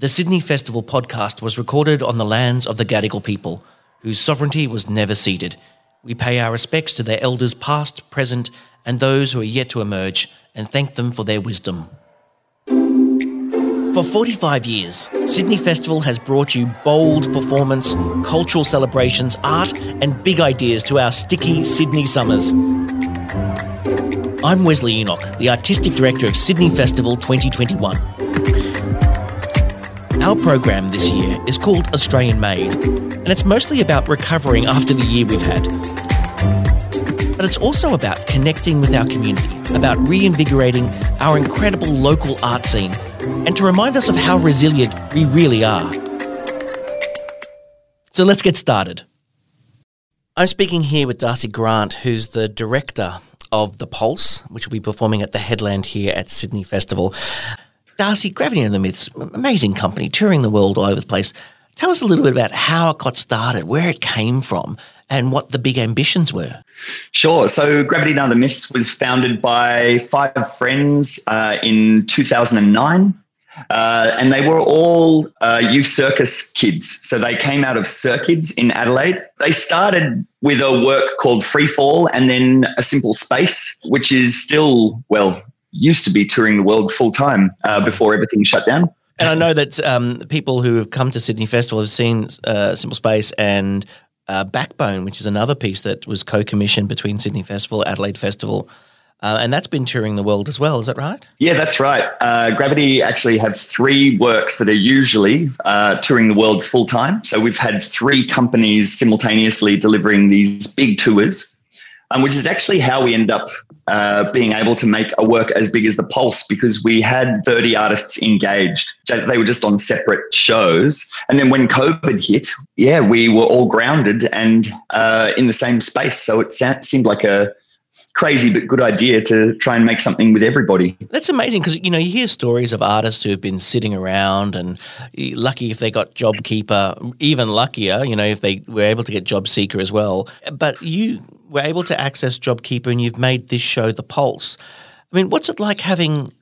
The Sydney Festival podcast was recorded on the lands of the Gadigal people, whose sovereignty was never ceded. We pay our respects to their elders past, present, and those who are yet to emerge, and thank them for their wisdom. For 45 years, Sydney Festival has brought you bold performance, cultural celebrations, art, and big ideas to our sticky Sydney summers. I'm Wesley Enoch, the Artistic Director of Sydney Festival 2021. Our program this year is called Australian Made, and it's mostly about recovering after the year we've had. But it's also about connecting with our community, about reinvigorating our incredible local art scene, and to remind us of how resilient we really are. So let's get started. I'm speaking here with Darcy Grant, who's the director of The Pulse, which will be performing at the Headland here at Sydney Festival. Darcy, Gravity and the Myths, amazing company, touring the world all over the place. Tell us a little bit about how it got started, where it came from, and what the big ambitions were. Sure. So, Gravity and Other Myths was founded by five friends uh, in 2009. Uh, and they were all uh, youth circus kids. So they came out of Cirkidz in Adelaide. They started with a work called Freefall and then A Simple Space, which is still, well, used to be touring the world full time uh, before everything shut down. And I know that um, people who have come to Sydney Festival have seen uh, Simple Space and uh, Backbone, which is another piece that was co commissioned between Sydney Festival, Adelaide Festival. Uh, and that's been touring the world as well, is that right? Yeah, that's right. Uh, Gravity actually have three works that are usually uh, touring the world full time. So we've had three companies simultaneously delivering these big tours, um, which is actually how we end up uh, being able to make a work as big as the Pulse because we had 30 artists engaged. They were just on separate shows. And then when COVID hit, yeah, we were all grounded and uh, in the same space. So it seemed like a crazy but good idea to try and make something with everybody. That's amazing because you know you hear stories of artists who have been sitting around and lucky if they got JobKeeper, even luckier, you know, if they were able to get JobSeeker as well. But you were able to access JobKeeper and you've made this show The Pulse. I mean, what's it like having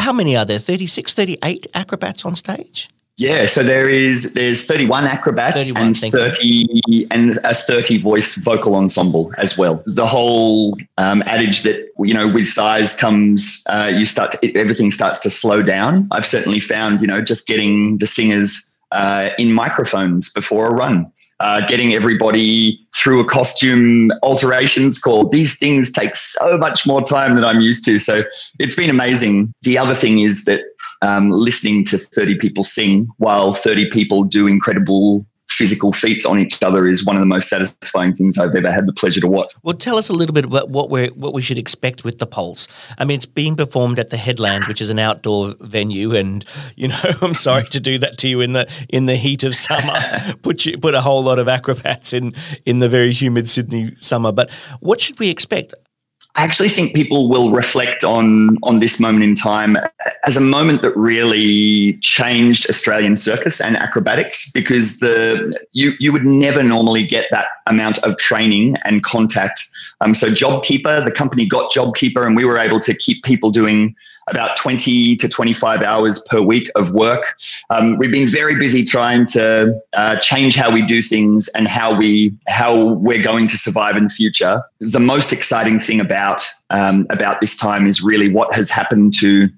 how many are there? 36, 38 acrobats on stage? Yeah, so there is there's 31 acrobats 31, and 30 you. and a 30 voice vocal ensemble as well. The whole um, adage that you know with size comes uh, you start to, everything starts to slow down. I've certainly found you know just getting the singers uh, in microphones before a run. Uh, getting everybody through a costume alterations call. These things take so much more time than I'm used to. So it's been amazing. The other thing is that um, listening to 30 people sing while 30 people do incredible physical feats on each other is one of the most satisfying things I've ever had the pleasure to watch. Well, tell us a little bit about what we what we should expect with the Pulse. I mean, it's being performed at the Headland, which is an outdoor venue, and you know, I'm sorry to do that to you in the in the heat of summer. put you put a whole lot of acrobats in in the very humid Sydney summer. But what should we expect? I actually think people will reflect on on this moment in time as a moment that really changed Australian circus and acrobatics because the you you would never normally get that amount of training and contact. Um, so JobKeeper, the company got JobKeeper, and we were able to keep people doing about 20 to 25 hours per week of work. Um, we've been very busy trying to uh, change how we do things and how we how we're going to survive in the future. The most exciting thing about um, about this time is really what has happened to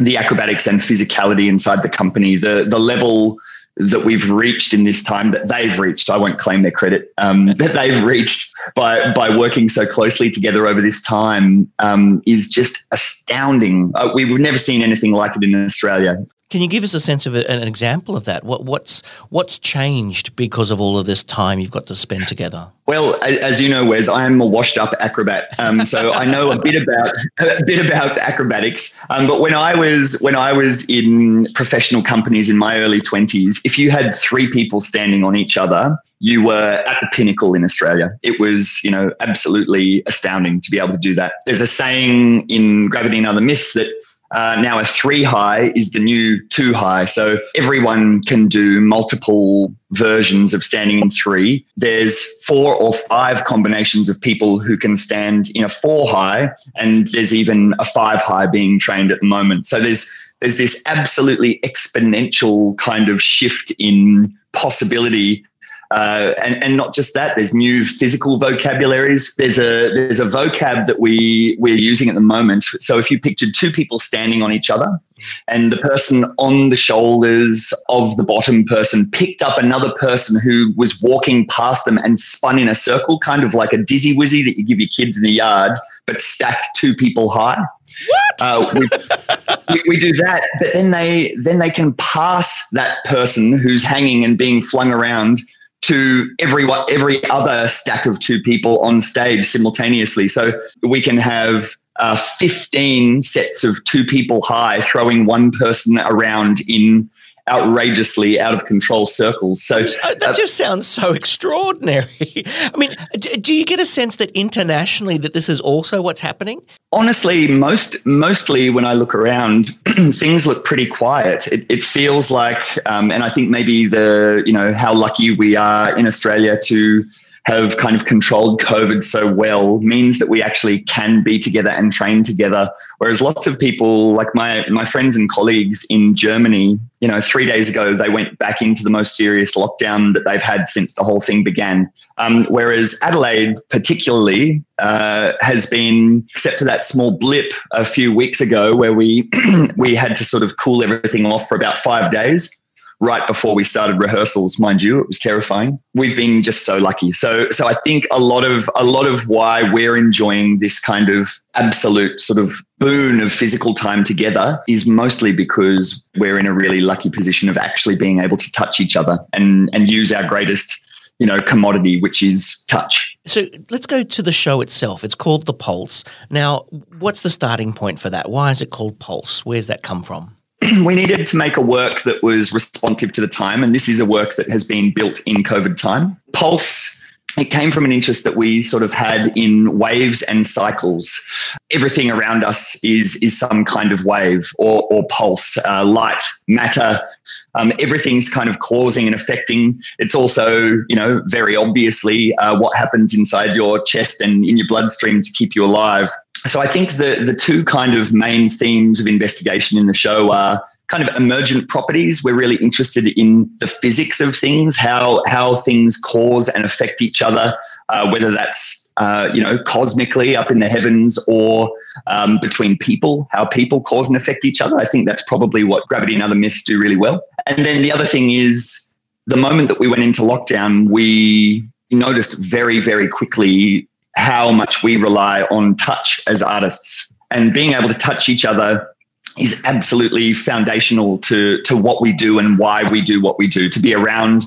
the acrobatics and physicality inside the company. The the level that we've reached in this time that they've reached. I won't claim their credit um, that they've reached by by working so closely together over this time um, is just astounding. Uh, we've never seen anything like it in Australia. Can you give us a sense of a, an example of that? What, what's what's changed because of all of this time you've got to spend together? Well, as you know, Wes, I am a washed-up acrobat, um, so I know a bit about a bit about acrobatics. Um, but when I was when I was in professional companies in my early twenties, if you had three people standing on each other, you were at the pinnacle in Australia. It was, you know, absolutely astounding to be able to do that. There's a saying in Gravity and Other Myths that uh, now a three high is the new two high. So everyone can do multiple versions of standing in three. There's four or five combinations of people who can stand in a four high, and there's even a five high being trained at the moment. So there's there's this absolutely exponential kind of shift in possibility uh, and, and not just that, there's new physical vocabularies. There's a there's a vocab that we we're using at the moment. So if you pictured two people standing on each other, and the person on the shoulders of the bottom person picked up another person who was walking past them and spun in a circle, kind of like a dizzy wizzy that you give your kids in the yard, but stacked two people high. What? Uh, we, we, we, do that, but then they then they can pass that person who's hanging and being flung around to every every other stack of two people on stage simultaneously. So we can have uh, 15 sets of two people high throwing one person around in outrageously out of control circles. So uh, that just sounds so extraordinary. I mean, do you get a sense that internationally that this is also what's happening? Honestly, most mostly when I look around, things look pretty quiet. It, it feels like, um, and I think maybe the you know how lucky we are in Australia to have kind of controlled COVID so well means that we actually can be together and train together. Whereas lots of people, like my my friends and colleagues in Germany, you know, three days ago they went back into the most serious lockdown that they've had since the whole thing began. Um, whereas Adelaide, particularly, uh, has been, except for that small blip a few weeks ago, where we we had to sort of cool everything off for about five days right before we started rehearsals, mind you, it was terrifying. We've been just so lucky. So so I think a lot of a lot of why we're enjoying this kind of absolute sort of boon of physical time together is mostly because we're in a really lucky position of actually being able to touch each other and and use our greatest you know commodity which is touch. So let's go to the show itself. It's called the pulse. Now what's the starting point for that? Why is it called pulse? Where's that come from we needed to make a work that was responsive to the time. And this is a work that has been built in COVID time. Pulse it came from an interest that we sort of had in waves and cycles. Everything around us is is some kind of wave or, or pulse, uh, light, matter. Um, everything's kind of causing and affecting. It's also, you know, very obviously uh, what happens inside your chest and in your bloodstream to keep you alive so I think the the two kind of main themes of investigation in the show are kind of emergent properties. We're really interested in the physics of things, how how things cause and affect each other, uh, whether that's uh, you know cosmically up in the heavens or um, between people, how people cause and affect each other. I think that's probably what gravity and other myths do really well. And then the other thing is the moment that we went into lockdown, we noticed very very quickly how much we rely on touch as artists. And being able to touch each other is absolutely foundational to, to what we do and why we do what we do, to be around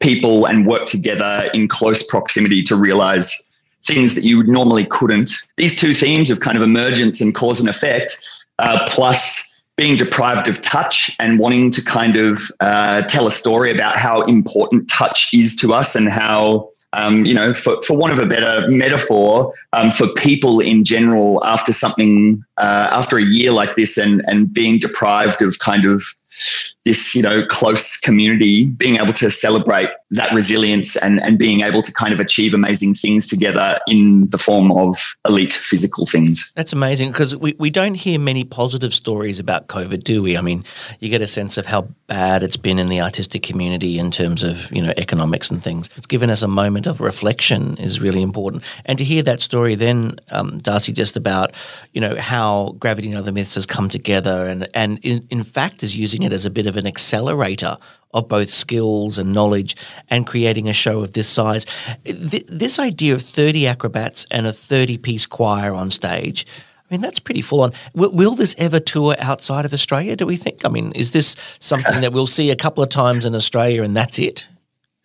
people and work together in close proximity to realize things that you normally couldn't. These two themes of kind of emergence and cause and effect, uh, plus being deprived of touch and wanting to kind of uh, tell a story about how important touch is to us and how um, you know, for, for want of a better metaphor, um, for people in general, after something, uh, after a year like this and, and being deprived of kind of this, you know, close community, being able to celebrate that resilience and, and being able to kind of achieve amazing things together in the form of elite physical things. That's amazing because we, we don't hear many positive stories about COVID, do we? I mean, you get a sense of how bad it's been in the artistic community in terms of, you know, economics and things. It's given us a moment of reflection is really important. And to hear that story then, um, Darcy, just about, you know, how Gravity and Other Myths has come together and, and in, in fact is using it as a bit of an accelerator of both skills and knowledge and creating a show of this size. Th- this idea of 30 acrobats and a 30 piece choir on stage. I mean, that's pretty full on. Will, will, this ever tour outside of Australia, do we think? I mean, is this something that we'll see a couple of times in Australia and that's it?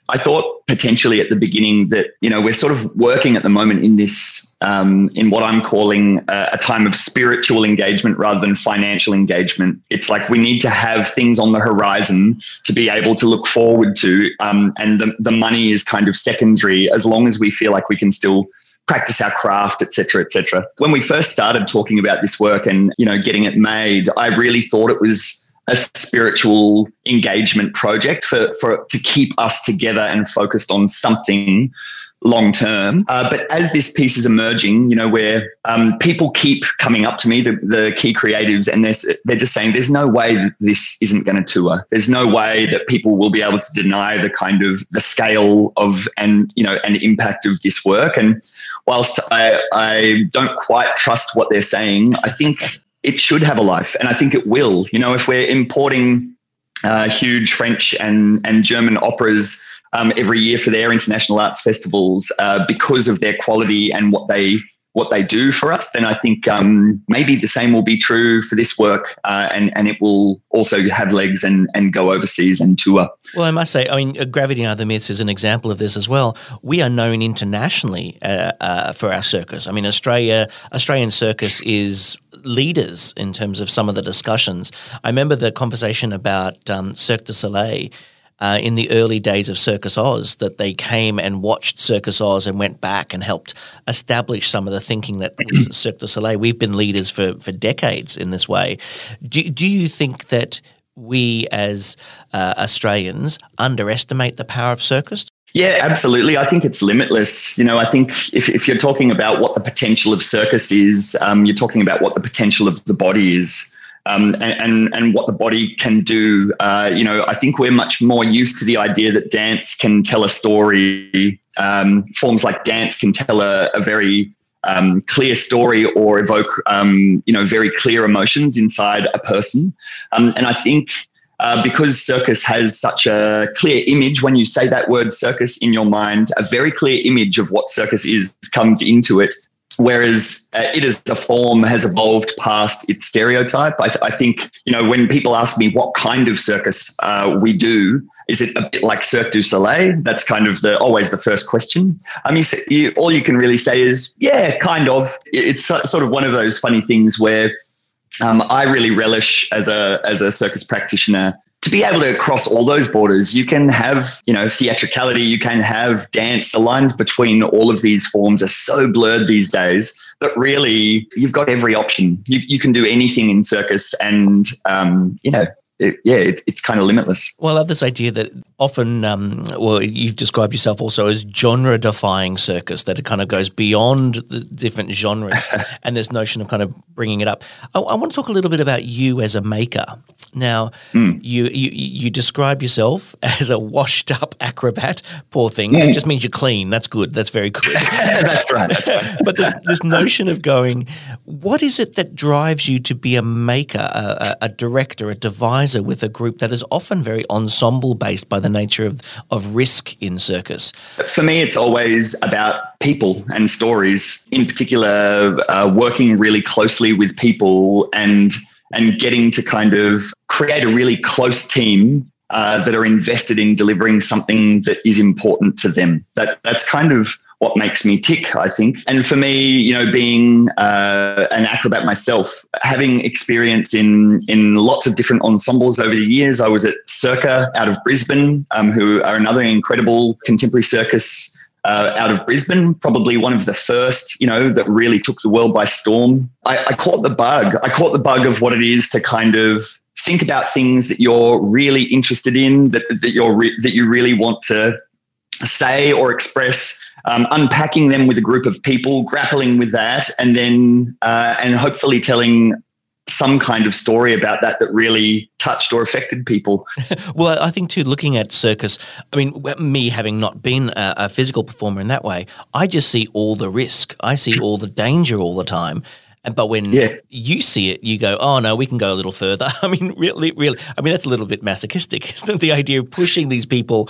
I thought potentially at the beginning that you know we're sort of working at the moment in this um, in what I'm calling a, a, time of spiritual engagement rather than financial engagement. It's like we need to have things on the horizon to be able to look forward to, um, and the the money is kind of secondary as long as we feel like we can still practice our craft, etc., etc. When we first started talking about this work and you know getting it made, I really thought it was a spiritual engagement project for, for to keep us together and focused on something long term. Uh, but as this piece is emerging, you know, where um, people keep coming up to me, the, the key creatives, and they're, they're just saying, there's no way that this isn't going to tour. There's no way that people will be able to deny the kind of the scale of and, you know, and impact of this work. And whilst I, I don't quite trust what they're saying, I think it should have a life. And I think it will. You know, if we're importing uh, huge French and, and German operas um, every year for their international arts festivals uh, because of their quality and what they what they do for us, then I think um, maybe the same will be true for this work, uh, and and it will also have legs and and go overseas and tour. Well, I must say, I mean, uh, Gravity and Other Myths is an example of this as well. We are known internationally uh, uh, for our circus. I mean, Australia Australian circus is leaders in terms of some of the discussions. I remember the conversation about um, Cirque du Soleil uh, in the early days of Circus Oz that they came and watched Circus Oz and went back and helped establish some of the thinking that Cirque du Soleil. We've been leaders for, for decades in this way. Do, do you think that we as uh, Australians underestimate the power of circus? Yeah, absolutely. I think it's limitless. You know, I think if, if you're talking about what the potential of circus is, um, you're talking about what the potential of the body is um, and, and, and what the body can do. Uh, you know, I think we're much more used to the idea that dance can tell a story. Um, forms like dance can tell a, a very um, clear story or evoke, um, you know, very clear emotions inside a person. Um, and I think uh, because circus has such a clear image when you say that word circus in your mind, a very clear image of what circus is comes into it whereas uh, it as a form has evolved past its stereotype. I, th- I, think, you know, when people ask me what kind of circus uh, we do, is it a bit like Cirque du Soleil? That's kind of the always the first question. I mean, you, all you can really say is, yeah, kind of. It's sort of one of those funny things where um, I really relish as a as a circus practitioner to be able to cross all those borders, you can have, you know, theatricality, you can have dance. The lines between all of these forms are so blurred these days that really you've got every option. You, you can do anything in circus and, um, you know, it, yeah, it, it's kind of limitless. Well, I love this idea that often, um, well, you've described yourself also as genre defying circus, that it kind of goes beyond the different genres and this notion of kind of bringing it up. I, I, want to talk a little bit about you as a maker. Now, mm. you, you you describe yourself as a washed up acrobat. Poor thing. Mm. It just means you're clean. That's good. That's very good. that's right. That's right. but this, this, notion of going, what is it that drives you to be a maker, a, a, a director, a with a group that is often very ensemble based by the nature of, of risk in circus? For me, it's always about people and stories. In particular, uh, working really closely with people and and getting to kind of create a really close team uh, that are invested in delivering something that is important to them. That that's kind of what makes me tick, I think. And for me, you know, being uh, an acrobat myself, having experience in in lots of different ensembles over the years, I was at Circa out of Brisbane, um, who are another incredible contemporary circus uh, out of Brisbane, probably one of the first, you know, that really took the world by storm. I, I caught the bug. I caught the bug of what it is to kind of think about things that you're really interested in, that that you're re- that you really want to say or express, um, unpacking them with a group of people, grappling with that, and then uh, and hopefully telling some kind of story about that that really touched or affected people. well, I think too, looking at circus, I mean, me having not been a, a, physical performer in that way, I just see all the risk. I see all the danger all the time. But when yeah. you see it, you go, "Oh no, we can go a little further." I mean, really, really. I mean, that's a little bit masochistic, isn't it? The idea of pushing these people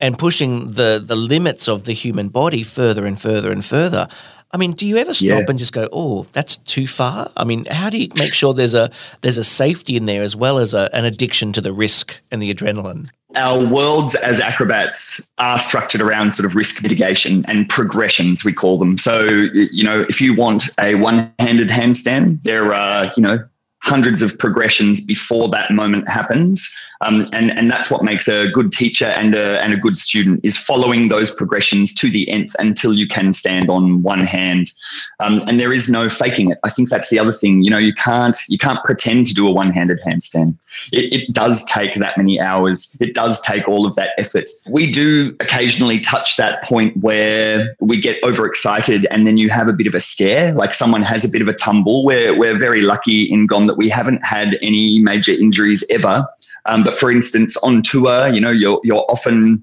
and pushing the the limits of the human body further and further and further. I mean, do you ever stop yeah. and just go, "Oh, that's too far"? I mean, how do you make sure there's a there's a safety in there as well as a, an addiction to the risk and the adrenaline? Our worlds as acrobats are structured around sort of risk mitigation and progressions, we call them. So, you know, if you want a one-handed handstand, there are, you know, hundreds of progressions before that moment happens. Um, and, and that's what makes a good teacher and a, and a good student is following those progressions to the nth until you can stand on one hand. Um, and there is no faking it. I think that's the other thing. You know, you can't you can't pretend to do a one-handed handstand. It, it does take that many hours. It does take all of that effort. We do occasionally touch that point where we get overexcited and then you have a bit of a scare, like someone has a bit of a tumble. We're, we're very lucky in GOM that we haven't had any major injuries ever. Um, but for instance, on tour, you know, you're, you're often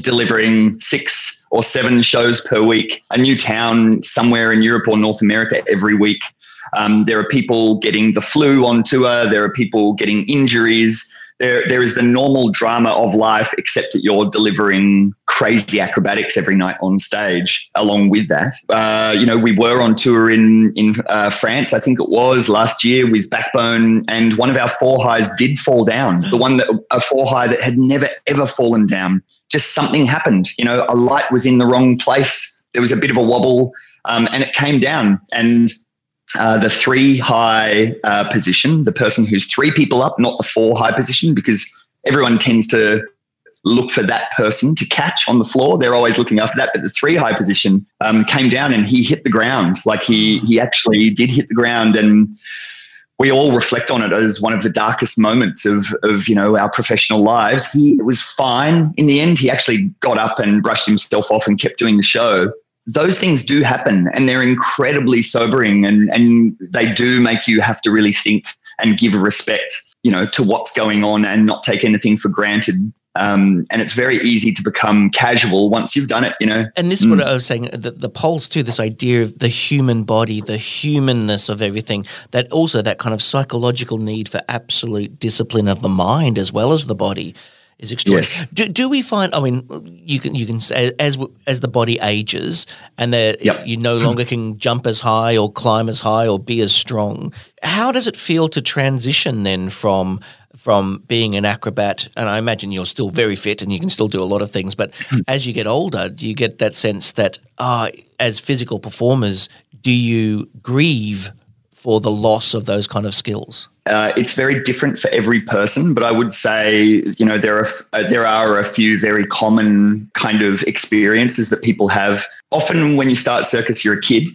delivering six or seven shows per week, a new town somewhere in Europe or North America every week. Um, there are people getting the flu on tour. There are people getting injuries there, there is the normal drama of life, except that you're delivering crazy acrobatics every night on stage. Along with that, uh, you know, we were on tour in in uh, France, I think it was last year with Backbone, and one of our four highs did fall down. The one that a four high that had never ever fallen down. Just something happened. You know, a light was in the wrong place. There was a bit of a wobble, um, and it came down. And uh, the three high uh, position, the person who's three people up, not the four high position, because everyone tends to look for that person to catch on the floor. They're always looking after that. But the three high position um, came down and he hit the ground. Like he he actually did hit the ground, and we all reflect on it as one of the darkest moments of of you know our professional lives. He was fine in the end. He actually got up and brushed himself off and kept doing the show those things do happen and they're incredibly sobering and, and they do make you have to really think and give respect, you know, to what's going on and not take anything for granted. Um, and it's very easy to become casual once you've done it, you know. And this is mm. what I was saying, the, the pulse too, this idea of the human body, the humanness of everything, that also that kind of psychological need for absolute discipline of the mind as well as the body is extraordinary. Yes. Do, do we find? I mean, you can you can say as as the body ages and that yep. you no longer can jump as high or climb as high or be as strong. How does it feel to transition then from from being an acrobat? And I imagine you're still very fit and you can still do a lot of things. But hmm. as you get older, do you get that sense that ah, as physical performers, do you grieve for the loss of those kind of skills? Uh, it's very different for every person, but I would say you know there are uh, there are a few very common kind of experiences that people have. Often, when you start circus, you're a kid.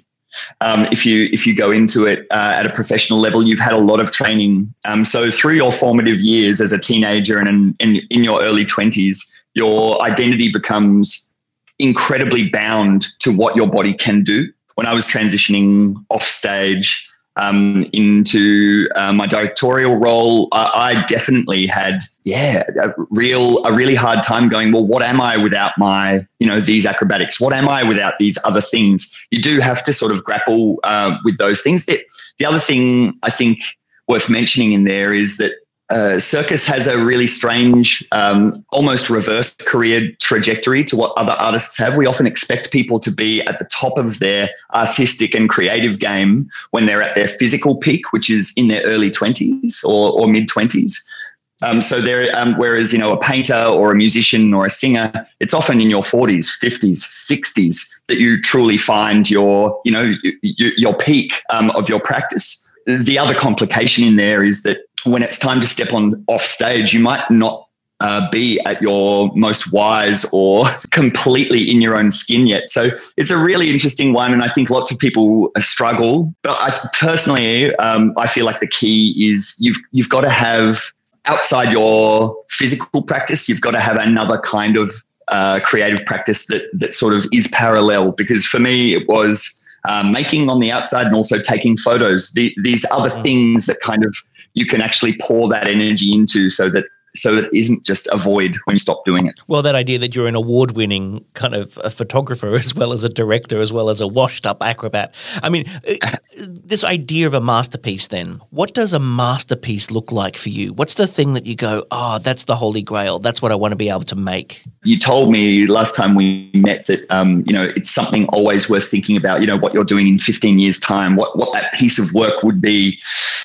Um, if you if you go into it uh, at a professional level, you've had a lot of training. Um, so through your formative years as a teenager and in, in, in your early twenties, your identity becomes incredibly bound to what your body can do. When I was transitioning off stage, um, into uh, my directorial role, I, I, definitely had, yeah, a real, a really hard time going. Well, what am I without my, you know, these acrobatics? What am I without these other things? You do have to sort of grapple uh, with those things. The other thing I think worth mentioning in there is that uh, circus has a really strange, um, almost reverse career trajectory to what other artists have. We often expect people to be at the top of their artistic and creative game when they're at their physical peak, which is in their early 20s or, or mid 20s. Um, so there, um, whereas you know a painter or a musician or a singer, it's often in your 40s, 50s, 60s that you truly find your, you know, your peak um, of your practice. The other complication in there is that when it's time to step on off stage, you might not uh, be at your most wise or completely in your own skin yet. So it's a really interesting one, and I think lots of people struggle. But I personally, um, I feel like the key is you've you've got to have outside your physical practice, you've got to have another kind of uh, creative practice that that sort of is parallel. Because for me, it was. Um, making on the outside and also taking photos. The, these other mm. things that kind of you can actually pour that energy into so that so it isn't just a void when you stop doing it. Well, that idea that you're an award winning kind of a photographer as well as a director, as well as a washed up acrobat. I mean, uh, this idea of a masterpiece then, what does a masterpiece look like for you? What's the thing that you go, oh, that's the holy grail? That's what I want to be able to make? You told me last time we met that, um, you know, it's something always worth thinking about, you know, what you're doing in 15 years' time, what, what that piece of work would be.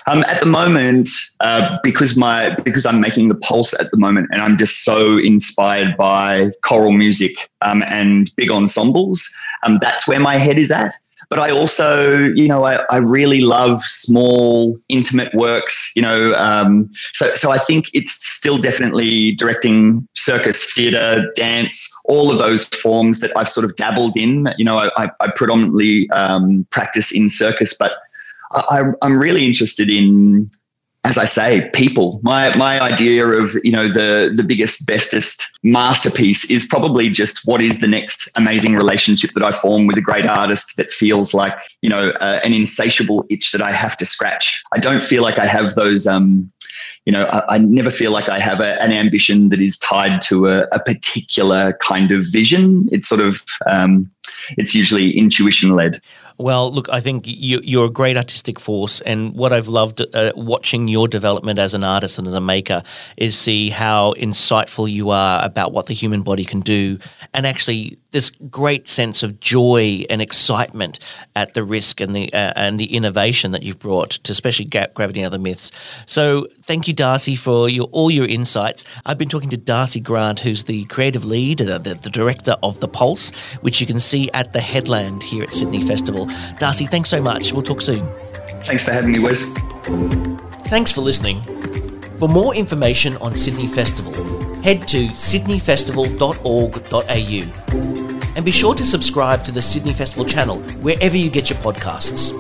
Um, at the moment, uh, because my because I'm making the pulse at the moment, and I'm just so inspired by choral music um, and big ensembles. Um, that's where my head is at. But I also, you know, I, I really love small, intimate works. You know, um, so so I think it's still definitely directing circus, theatre, dance, all of those forms that I've sort of dabbled in. You know, I, I predominantly um, practice in circus, but I, I'm really interested in as I say, people. My my idea of you know the the biggest, bestest masterpiece is probably just what is the next amazing relationship that I form with a great artist that feels like you know uh, an insatiable itch that I have to scratch. I don't feel like I have those. Um, you know, I, I never feel like I have a, an ambition that is tied to a, a particular kind of vision. It's sort of um, it's usually intuition led. Well, look, I think you, are a great artistic force, and what I've loved uh, watching your development as an artist and as a maker is see how insightful you are about what the human body can do, and actually this great sense of joy and excitement at the risk and the uh, and the innovation that you've brought to especially gap gravity and other myths. So, thank you, Darcy, for your all your insights. I've been talking to Darcy Grant, who's the creative lead and uh, the, the director of the Pulse, which you can see at the Headland here at Sydney Festival. Darcy, thanks so much. We'll talk soon. Thanks for having me, Wes. Thanks for listening. For more information on Sydney Festival, head to sydneyfestival.org.au and be sure to subscribe to the Sydney Festival channel wherever you get your podcasts.